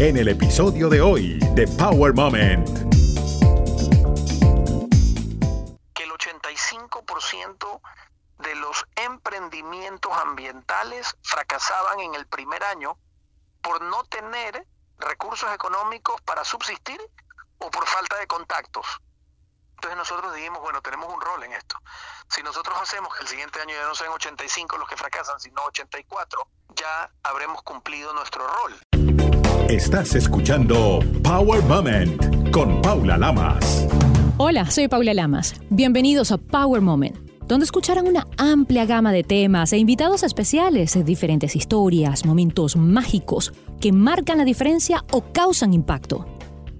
en el episodio de hoy de Power Moment. Que el 85% de los emprendimientos ambientales fracasaban en el primer año por no tener recursos económicos para subsistir o por falta de contactos. Entonces nosotros dijimos, bueno, tenemos un rol en esto. Si nosotros hacemos que el siguiente año ya no sean 85 los que fracasan, sino 84, ya habremos cumplido nuestro rol. Estás escuchando Power Moment con Paula Lamas. Hola, soy Paula Lamas. Bienvenidos a Power Moment, donde escucharán una amplia gama de temas e invitados especiales, diferentes historias, momentos mágicos que marcan la diferencia o causan impacto.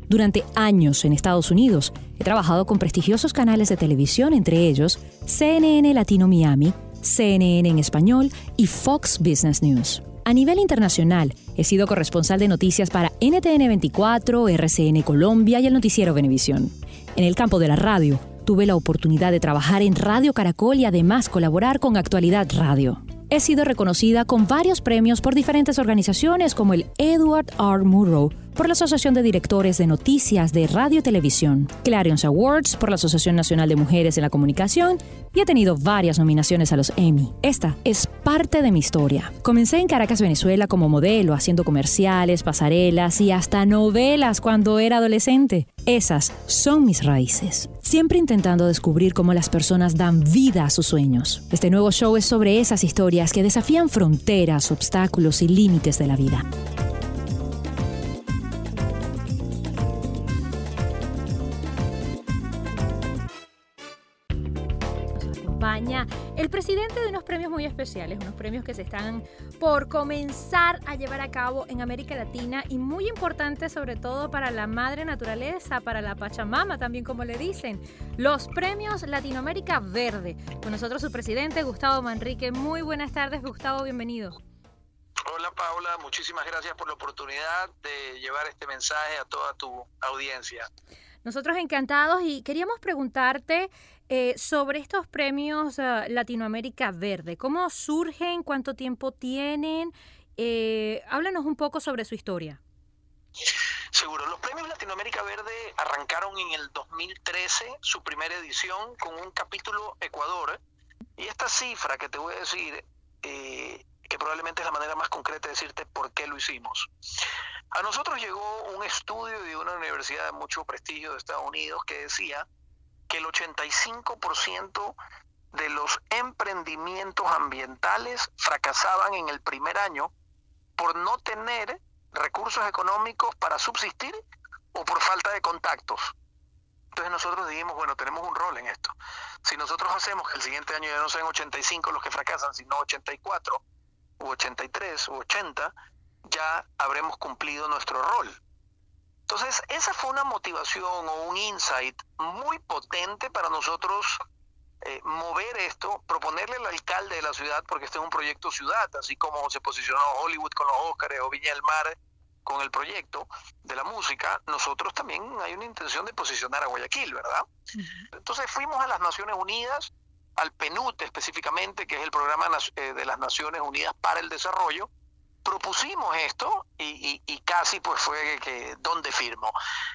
Durante años en Estados Unidos he trabajado con prestigiosos canales de televisión, entre ellos CNN Latino Miami, CNN en español y Fox Business News. A nivel internacional, he sido corresponsal de noticias para NTN 24, RCN Colombia y el noticiero Venevisión. En el campo de la radio, tuve la oportunidad de trabajar en Radio Caracol y además colaborar con Actualidad Radio. He sido reconocida con varios premios por diferentes organizaciones como el Edward R. Murrow por la Asociación de Directores de Noticias de Radio y Televisión, Clarions Awards por la Asociación Nacional de Mujeres en la Comunicación y he tenido varias nominaciones a los Emmy. Esta es parte de mi historia. Comencé en Caracas, Venezuela como modelo, haciendo comerciales, pasarelas y hasta novelas cuando era adolescente. Esas son mis raíces. Siempre intentando descubrir cómo las personas dan vida a sus sueños. Este nuevo show es sobre esas historias que desafían fronteras, obstáculos y límites de la vida. El presidente de unos premios muy especiales, unos premios que se están por comenzar a llevar a cabo en América Latina y muy importantes sobre todo para la madre naturaleza, para la Pachamama también como le dicen, los premios Latinoamérica Verde. Con nosotros su presidente Gustavo Manrique. Muy buenas tardes Gustavo, bienvenido. Hola Paula, muchísimas gracias por la oportunidad de llevar este mensaje a toda tu audiencia. Nosotros encantados y queríamos preguntarte eh, sobre estos premios ah, Latinoamérica Verde, ¿cómo surgen? ¿Cuánto tiempo tienen? Eh, háblanos un poco sobre su historia. Seguro, los premios Latinoamérica Verde arrancaron en el 2013, su primera edición, con un capítulo Ecuador. Y esta cifra que te voy a decir, eh, que probablemente es la manera más concreta de decirte por qué lo hicimos. A nosotros llegó un estudio de una universidad de mucho prestigio de Estados Unidos que decía que el 85% de los emprendimientos ambientales fracasaban en el primer año por no tener recursos económicos para subsistir o por falta de contactos. Entonces nosotros dijimos, bueno, tenemos un rol en esto. Si nosotros hacemos que el siguiente año ya no sean 85 los que fracasan, sino 84, u 83, u 80, ya habremos cumplido nuestro rol. Entonces, esa fue una motivación o un insight muy potente para nosotros eh, mover esto, proponerle al alcalde de la ciudad, porque este es un proyecto ciudad, así como se posicionó Hollywood con los Óscares o Viña del Mar con el proyecto de la música, nosotros también hay una intención de posicionar a Guayaquil, ¿verdad? Entonces fuimos a las Naciones Unidas, al PNUD específicamente, que es el programa eh, de las Naciones Unidas para el Desarrollo, propusimos esto y, casi pues fue que, donde firmo.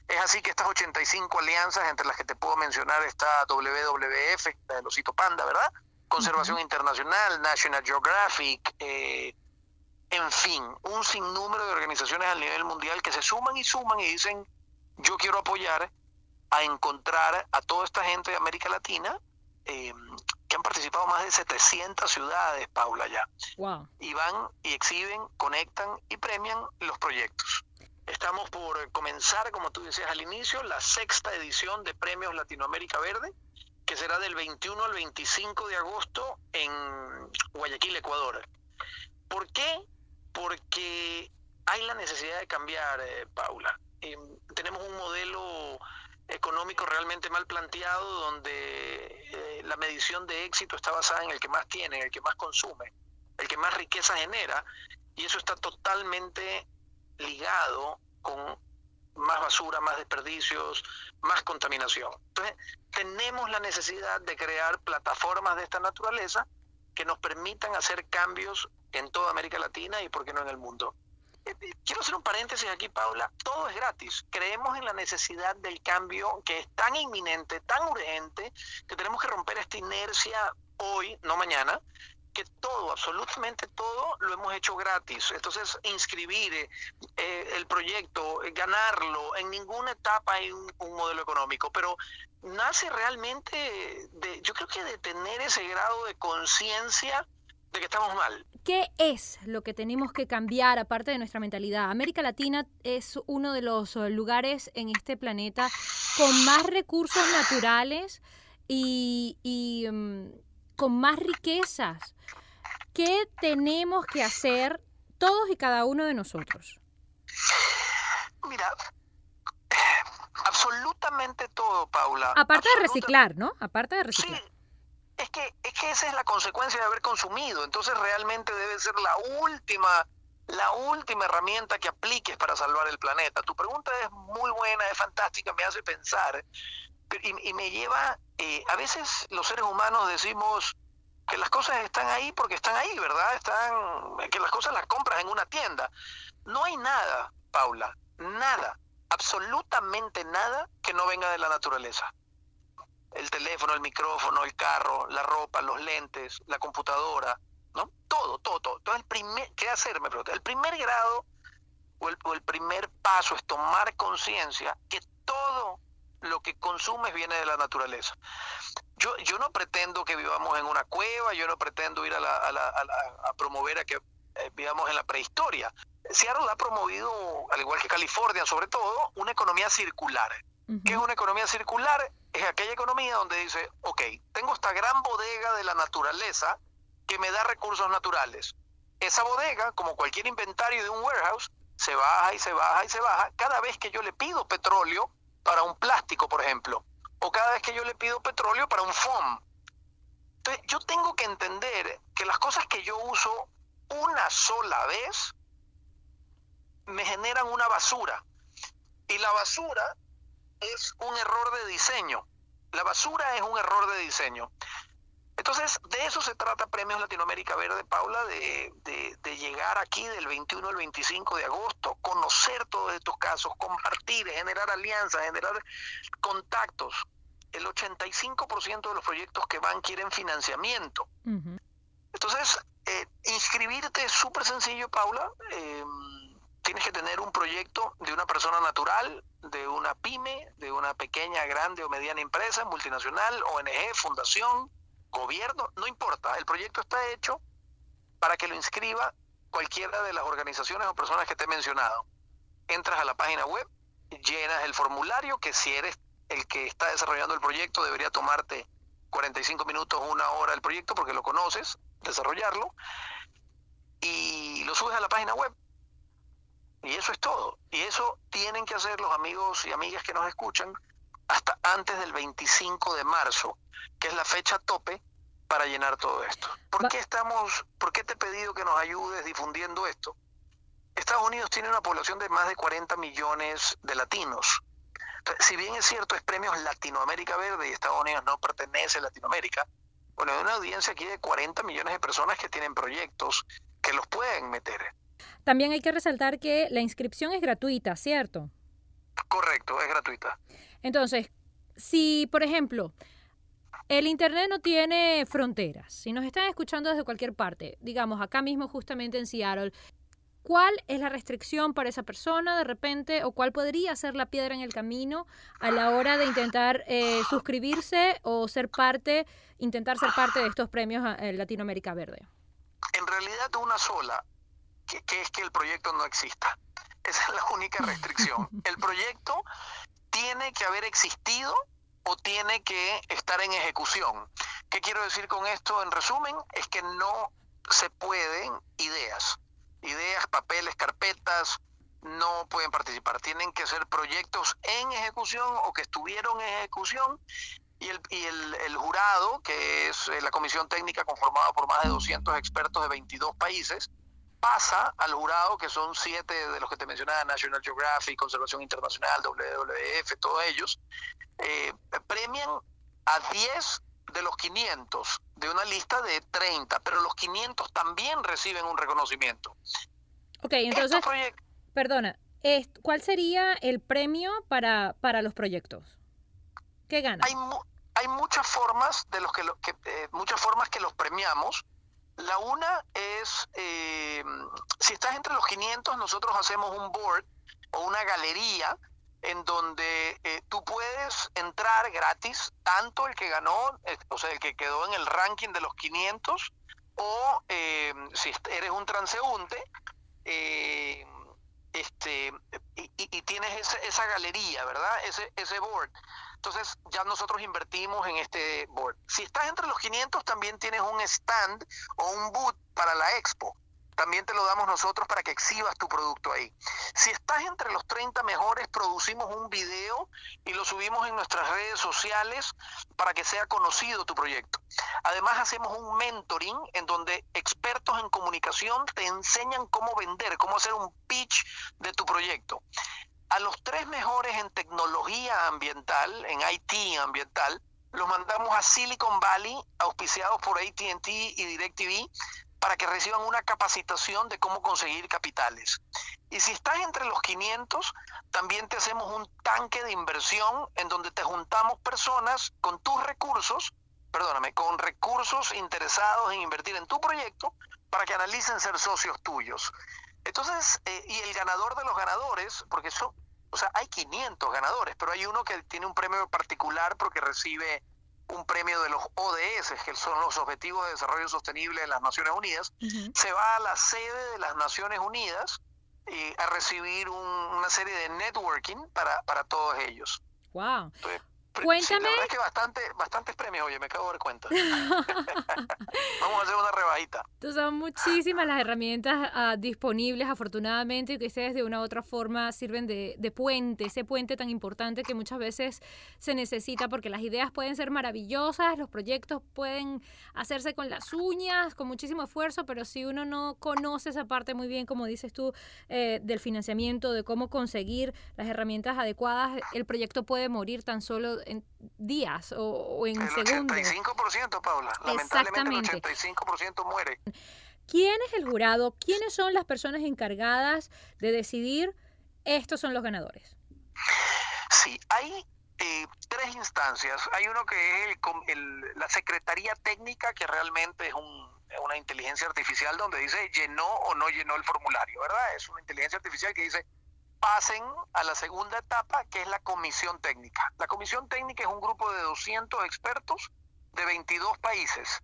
Es así que estas 85 alianzas, entre las que te puedo mencionar está WWF, la de Osito Panda, ¿verdad? Conservación Internacional, National Geographic, eh, en fin, un sinnúmero de organizaciones a nivel mundial que se suman y suman y dicen, yo quiero apoyar a encontrar a toda esta gente de América Latina eh, que han participado más de 700 ciudades, Paula, ya. Y van y exhiben, conectan y premian los proyectos. Estamos por comenzar, como tú decías al inicio, la sexta edición de Premios Latinoamérica Verde, que será del 21 al 25 de agosto en Guayaquil, Ecuador. ¿Por qué? Porque hay la necesidad de cambiar, eh, Paula. Eh, tenemos un modelo económico realmente mal planteado donde eh, la medición de éxito está basada en el que más tiene, el que más consume, el que más riqueza genera, y eso está totalmente ligado con más basura, más desperdicios, más contaminación. Entonces, tenemos la necesidad de crear plataformas de esta naturaleza que nos permitan hacer cambios en toda América Latina y, por qué no, en el mundo. Quiero hacer un paréntesis aquí, Paula. Todo es gratis. Creemos en la necesidad del cambio que es tan inminente, tan urgente, que tenemos que romper esta inercia hoy, no mañana, que todo, absolutamente todo, lo hemos hecho gratis. Entonces, inscribir eh, el proyecto, ganarlo, en ninguna etapa hay un, modelo económico, pero nace realmente de, yo creo que de tener ese grado de conciencia de que estamos mal. ¿Qué es lo que tenemos que cambiar aparte de nuestra mentalidad? América Latina es uno de los eh, lugares en este planeta con más recursos naturales y, mm, con más riquezas. ¿Qué tenemos que hacer todos y cada uno de nosotros? Mira, absolutamente todo, Paula. Aparte de reciclar, ¿no? Aparte de reciclar. Sí, es que, es que esa es la consecuencia de haber consumido. Entonces realmente debe ser la última, la última herramienta que apliques para salvar el planeta. Tu pregunta es muy buena, es fantástica, me hace pensar y, me lleva, eh, a veces los seres humanos decimos que las cosas están ahí porque están ahí, ¿verdad? Están, que las cosas las compras en una tienda. No hay nada, Paula, nada, absolutamente nada que no venga de la naturaleza. El teléfono, el micrófono, el carro, la ropa, los lentes, la computadora, ¿no? Todo, todo, todo. Entonces, el primer, ¿qué hacer? Me pregunto. El primer grado o el, o el primer paso es tomar conciencia que todo lo que consumes viene de la naturaleza. Yo, yo no pretendo que vivamos en una cueva, yo no pretendo ir a, la, a, la, a, promover a que eh, vivamos en la prehistoria. Seattle ha promovido, al igual que California sobre todo, una economía circular. ¿Qué es una economía circular? Es aquella economía donde dice, ok, tengo esta gran bodega de la naturaleza que me da recursos naturales. Esa bodega, como cualquier inventario de un warehouse, se baja y se baja y se baja. Cada vez que yo le pido petróleo, para un plástico, por ejemplo, o cada vez que yo le pido petróleo para un foam. Entonces, yo tengo que entender que las cosas que yo uso una sola vez me generan una basura. Y la basura es un error de diseño. La basura es un error de diseño. Entonces, de eso se trata Premios Latinoamérica Verde, Paula, de, llegar aquí del 21 al 25 de agosto, conocer todos estos casos, compartir, generar alianzas, generar contactos. El 85% de los proyectos que van quieren financiamiento. Entonces, eh, inscribirte es súper sencillo, Paula. Em, tienes que tener un proyecto de una persona natural, de una pyme, de una pequeña, grande o mediana empresa, multinacional, ONG, fundación gobierno, no importa, el proyecto está hecho para que lo inscriba cualquiera de las organizaciones o personas que te he mencionado. Entras a la página web, llenas el formulario, que si eres el que está desarrollando el proyecto debería tomarte 45 minutos, una hora el proyecto porque lo conoces, desarrollarlo, y lo subes a la página web. Y eso es todo. Y eso tienen que hacer los amigos y amigas que nos escuchan hasta antes del 25 de marzo, que es la fecha tope para llenar todo esto. ¿Por qué estamos, por qué te he pedido que nos ayudes difundiendo esto? Estados Unidos tiene una población de más de 40 millones de latinos. Si bien es cierto, es premios Latinoamérica Verde y Estados Unidos no pertenece a Latinoamérica, bueno, hay una audiencia aquí de 40 millones de personas que tienen proyectos que los pueden meter. También hay que resaltar que la inscripción es gratuita, ¿cierto? Correcto, es gratuita. Entonces, si, por ejemplo, el Internet no tiene fronteras, si nos están escuchando desde cualquier parte, digamos acá mismo justamente en Seattle, ¿cuál es la restricción para esa persona de repente o cuál podría ser la piedra en el camino a la hora de intentar eh, suscribirse o ser parte, intentar ser parte de estos premios en eh, Latinoamérica Verde? En realidad una sola, que es que el proyecto no exista. Esa es la única restricción. El proyecto tiene que haber existido o tiene que estar en ejecución. ¿Qué quiero decir con esto en resumen? Es que no se pueden ideas, ideas, papeles, carpetas, no pueden participar. Tienen que ser proyectos en ejecución o que estuvieron en ejecución y el, y el, el, jurado, que es eh, la comisión técnica conformada por más de 200 expertos de 22 países, pasa al jurado, que son siete de los que te mencionaba, National Geographic, Conservación Internacional, WWF, todos ellos, eh, premian a 10 de los 500 de una lista de 30, pero los 500 también reciben un reconocimiento. Ok, entonces, perdona, ¿cuál sería el premio para, para los proyectos? ¿Qué gana? Hay, hay muchas formas de los que, eh, muchas formas que los premiamos. La una es, eh, si estás entre los 500, nosotros hacemos un board o una galería en donde eh, tú puedes entrar gratis, tanto el que ganó, o sea, el que quedó en el ranking de los 500, o si eres un transeúnte, este, y, tienes esa, galería, ¿verdad? Ese, ese board. Entonces ya nosotros invertimos en este board. Si estás entre los 500 también tienes un stand o un boot para la expo. También te lo damos nosotros para que exhibas tu producto ahí. Si estás entre los 30 mejores, producimos un video y lo subimos en nuestras redes sociales para que sea conocido tu proyecto. Además hacemos un mentoring en donde expertos en comunicación te enseñan cómo vender, cómo hacer un pitch de tu proyecto a los tres mejores en tecnología ambiental, en IT ambiental, los mandamos a Silicon Valley, auspiciados por ATT y DirecTV, para que reciban una capacitación de cómo conseguir capitales. Y si estás entre los 500, también te hacemos un tanque de inversión en donde te juntamos personas con tus recursos, perdóname, con recursos interesados en invertir en tu proyecto para que analicen ser socios tuyos. Entonces, eh, y el ganador de los ganadores, porque eso, o sea, hay 500 ganadores, pero hay uno que tiene un premio particular porque recibe un premio de los ODS, que son los Objetivos de Desarrollo Sostenible de las Naciones Unidas, se va a la sede de las Naciones Unidas eh, a recibir una serie de networking para, para todos ellos. Wow. Cuéntame. la verdad es que bastante, bastantes premios, oye, me acabo de dar cuenta. Vamos a hacer una Entonces, son muchísimas las herramientas ah, disponibles, afortunadamente, y que ustedes de una u otra forma sirven de, de, puente, ese puente tan importante que muchas veces se necesita, porque las ideas pueden ser maravillosas, los proyectos pueden hacerse con las uñas, con muchísimo esfuerzo, pero si uno no conoce esa parte muy bien, como dices tú, eh, del financiamiento, de cómo conseguir las herramientas adecuadas, el proyecto puede morir tan solo en días o, en segundos. El 85%, Paula. Lamentablemente el 85% muere. ¿Quién es el jurado? ¿Quiénes son las personas encargadas de decidir estos son los ganadores? Sí, hay eh, tres instancias. Hay uno que es la Secretaría Técnica, que realmente es una inteligencia artificial donde dice llenó o no llenó el formulario, ¿verdad? Es una inteligencia artificial que dice pasen a la segunda etapa, que es la comisión técnica. La comisión técnica es un grupo de 200 expertos de 22 países.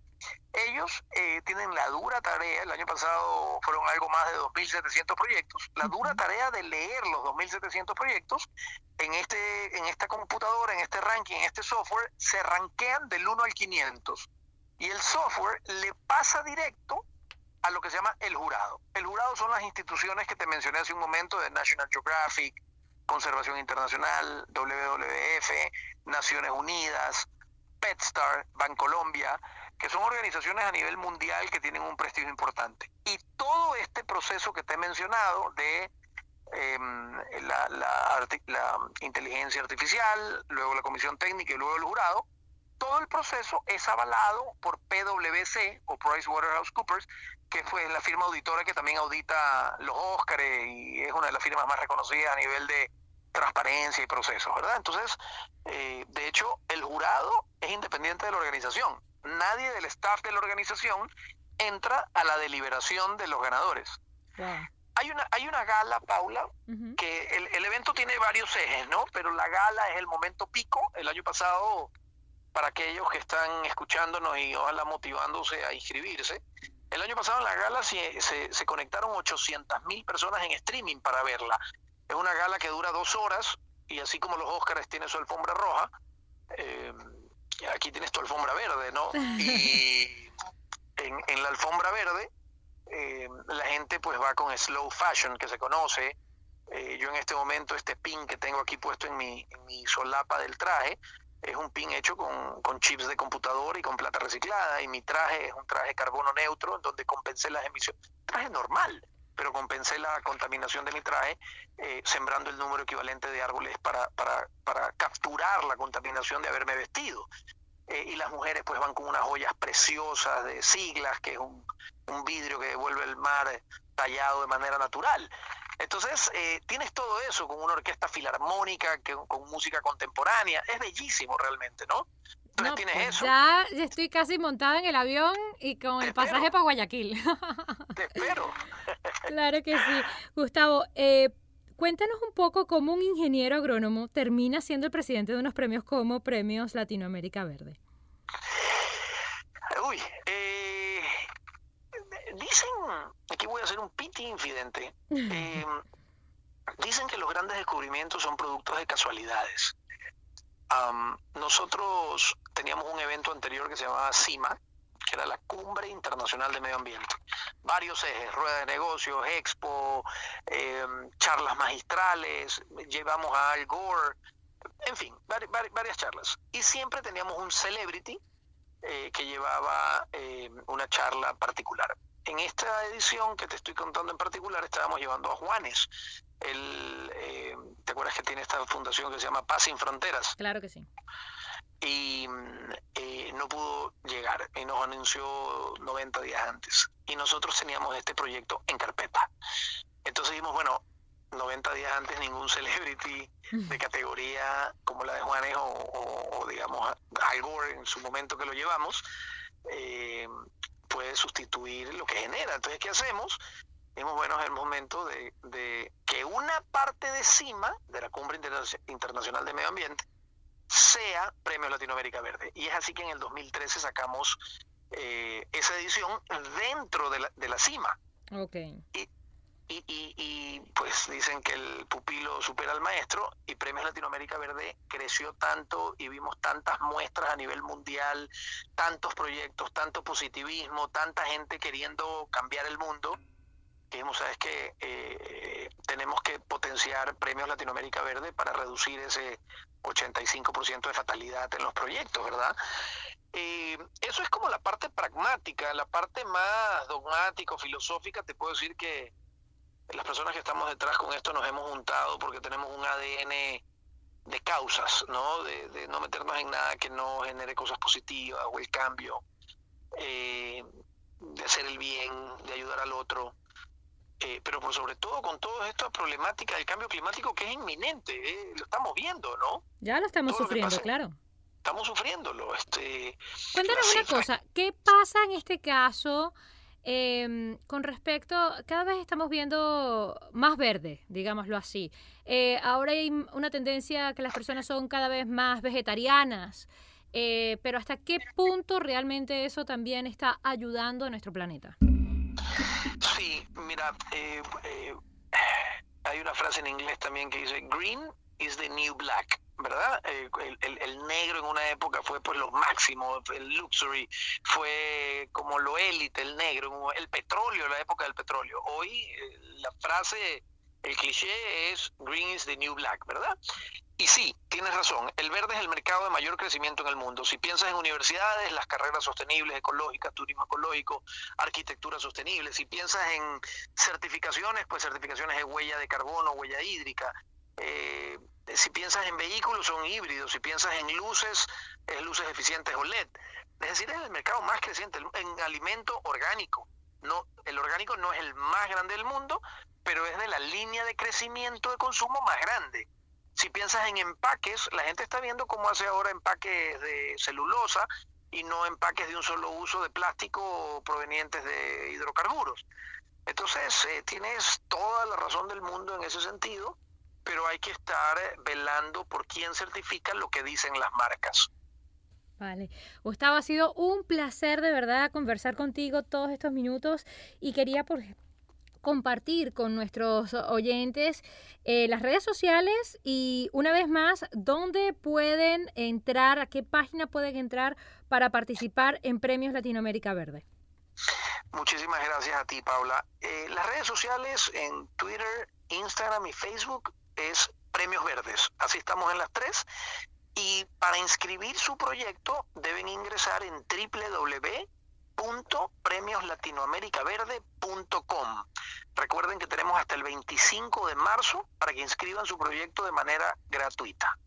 Ellos eh, tienen la dura tarea, el año pasado fueron algo más de 2.700 proyectos, la dura tarea de leer los 2.700 proyectos en, este, en esta computadora, en este ranking, en este software, se ranquean del 1 al 500. Y el software le pasa directo a lo que se llama el jurado. El jurado son las instituciones que te mencioné hace un momento de National Geographic, Conservación Internacional, WWF, Naciones Unidas, PetStar, Bancolombia, que son organizaciones a nivel mundial que tienen un prestigio importante. Y todo este proceso que te he mencionado de em, la, inteligencia artificial, luego la comisión técnica y luego el jurado, todo el proceso es avalado por PwC o PricewaterhouseCoopers, que fue la firma auditora que también audita los Óscares y es una de las firmas más reconocidas a nivel de transparencia y procesos, ¿verdad? Entonces, eh, de hecho, el jurado es independiente de la organización. Nadie del staff de la organización entra a la deliberación de los ganadores. Hay una, hay una gala, Paula, que el, el, evento tiene varios ejes, ¿no? Pero la gala es el momento pico. El año pasado, para aquellos que están escuchándonos y ojalá motivándose a inscribirse, el año pasado en la gala se, se, conectaron 800 mil personas en streaming para verla. Es una gala que dura dos horas y así como los Óscares tiene su alfombra roja, eh, aquí tienes tu alfombra verde, ¿no? Y en, la alfombra verde eh, la gente pues va con slow fashion que se conoce. Eh, yo en este momento este pin que tengo aquí puesto en mi, en mi solapa del traje es un pin hecho con, chips de computador y con plata reciclada y mi traje es un traje carbono neutro en donde compensé las emisiones, traje normal, pero compensé la contaminación de mi traje eh, sembrando el número equivalente de árboles para, para, para capturar la contaminación de haberme vestido. eh, y las mujeres pues van con unas joyas preciosas de siglas, que es un, un vidrio que devuelve el mar tallado de manera natural. Entonces, eh, tienes todo eso con una orquesta filarmónica, que, con música contemporánea. Es bellísimo realmente, ¿no? Tienes pues eso. Ya estoy casi montada en el avión y con Te el pasaje espero. para Guayaquil. Te espero. claro que sí. Gustavo, eh, cuéntanos un poco cómo un ingeniero agrónomo termina siendo el presidente de unos premios como Premios Latinoamérica Verde. Uy, eh, dicen, aquí voy a hacer un piti infidente. Eh, dicen que los grandes descubrimientos son productos de casualidades. Am, nosotros teníamos un evento anterior que se llamaba CIMA, que era la Cumbre Internacional de Medio Ambiente. Varios ejes, rueda de negocios, expo, eh, charlas magistrales, llevamos a Al Gore, en fin, vari- vari- varias charlas. Y siempre teníamos un celebrity eh, que llevaba eh, una charla particular. En esta edición que te estoy contando en particular estábamos llevando a Juanes. Eh, ¿Te acuerdas que tiene esta fundación que se llama Paz sin Fronteras? Claro que sí. y eh, no pudo llegar y nos anunció 90 días antes. Y nosotros teníamos este proyecto en carpeta. Entonces dijimos, bueno, 90 días antes ningún celebrity de categoría como la de Juanes o, o- o, digamos Al Gore en su momento que lo llevamos eh, puede sustituir lo que genera. Entonces, ¿qué hacemos? Dijimos, bueno, es el momento de, de que una parte de CIMA, de la Cumbre Interna- Internacional de Medio Ambiente, sea Premio Latinoamérica Verde. Y es así que en el 2013 sacamos eh, esa edición dentro de la, de la cima. Ok. Y, y, y, pues dicen que el pupilo supera al maestro y Premios Latinoamérica Verde creció tanto y vimos tantas muestras a nivel mundial, tantos proyectos, tanto positivismo, tanta gente queriendo cambiar el mundo, que dijimos, ¿sabes qué? Eh, tenemos que potenciar Premios Latinoamérica Verde para reducir ese 85% de fatalidad en los proyectos, ¿verdad? Eh, eso es como la parte pragmática, la parte más dogmática filosófica, te puedo decir que las personas que estamos detrás con esto nos hemos juntado porque tenemos un ADN de causas, ¿no? De, de no meternos en nada que no genere cosas positivas o el cambio, eh, de hacer el bien, de ayudar al otro. Eh, pero por sobre todo con toda esta problemática del cambio climático que es inminente, eh, lo estamos viendo, ¿no? Ya lo estamos Todo sufriendo, claro. Estamos sufriéndolo. Este, Cuéntanos una cosa, ¿qué pasa en este caso em, con respecto, cada vez estamos viendo más verde, digámoslo así. Eh, ahora hay una tendencia que las personas son cada vez más vegetarianas, eh, pero ¿hasta qué punto realmente eso también está ayudando a nuestro planeta? Sí, mira, eh, hay una frase en inglés también que dice green is the new black, ¿verdad? Eh, el, negro en una época fue pues lo máximo, el luxury, fue como lo élite, el negro, el petróleo, la época del petróleo. Hoy eh, la frase, el cliché es green is the new black, ¿verdad? Y sí, tienes razón, el verde es el mercado de mayor crecimiento en el mundo. Si piensas en universidades, las carreras sostenibles, ecológicas, turismo ecológico, arquitectura sostenible, si piensas en certificaciones, pues certificaciones de huella de carbono, huella hídrica. Eh, si piensas en vehículos, son híbridos. Si piensas en luces, es luces eficientes OLED. Es decir, es el mercado más creciente en alimento orgánico. No, el orgánico no es el más grande del mundo, pero es de la línea de crecimiento de consumo más grande. Si piensas en empaques, la gente está viendo cómo hace ahora empaques de celulosa y no empaques de un solo uso de plástico provenientes de hidrocarburos. Entonces, eh, tienes toda la razón del mundo en ese sentido, pero hay que estar eh, velando por quién certifica lo que dicen las marcas. Vale. Gustavo, ha sido un placer de verdad conversar contigo todos estos minutos y quería por compartir con nuestros oyentes eh, las redes sociales y una vez más, dónde pueden entrar, a qué página pueden entrar para participar en Premios Latinoamérica Verde. Muchísimas gracias a ti, Paula. Eh, las redes sociales en Twitter, Instagram y Facebook es Premios Verdes. Así estamos en las tres. Y para inscribir su proyecto deben ingresar en www.premioslatinoamericaverde.com. Recuerden que tenemos hasta el 25 de marzo para que inscriban su proyecto de manera gratuita.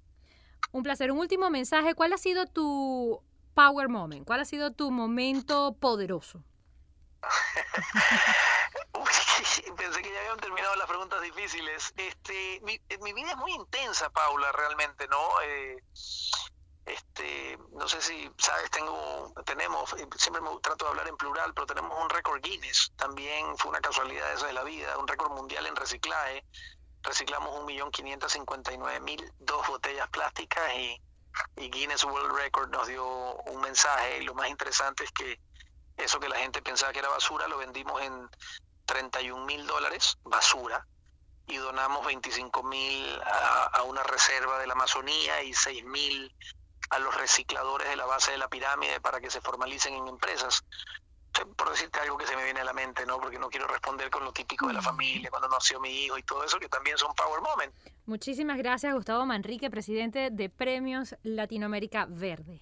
Un placer. Un último mensaje. ¿Cuál ha sido tu Power Moment? ¿Cuál ha sido tu momento poderoso? pensé que ya habían terminado las preguntas difíciles. Este, mi, mi vida es muy intensa, Paula, realmente, ¿no? Eh, este, no sé si sabes, tengo, tenemos, siempre me trato de hablar en plural, pero tenemos un récord Guinness. También fue una casualidad esa de la vida, un récord mundial en reciclaje. Reciclamos un millón quinientos cincuenta y nueve mil dos botellas plásticas y, y Guinness World Record nos dio un mensaje. Y lo más interesante es que eso que la gente pensaba que era basura lo vendimos en 31 mil dólares, basura, y donamos 25 mil a, a, una reserva de la Amazonía y 6 mil a los recicladores de la base de la pirámide para que se formalicen en empresas. Por decirte algo que se me viene a la mente, ¿no? Porque no quiero responder con lo típico de la familia, cuando nació mi hijo y todo eso, que también son Power Moment. Muchísimas gracias, Gustavo Manrique, presidente de Premios Latinoamérica Verde.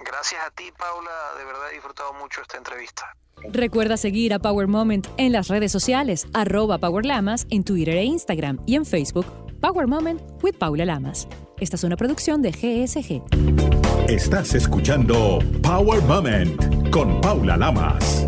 Gracias a ti, Paula. De verdad he disfrutado mucho esta entrevista. Recuerda seguir a Power Moment en las redes sociales, arroba Power Lamas, en Twitter e Instagram y en Facebook, Power Moment with Paula Lamas. Esta es una producción de GSG. Estás escuchando Power Moment con Paula Lamas.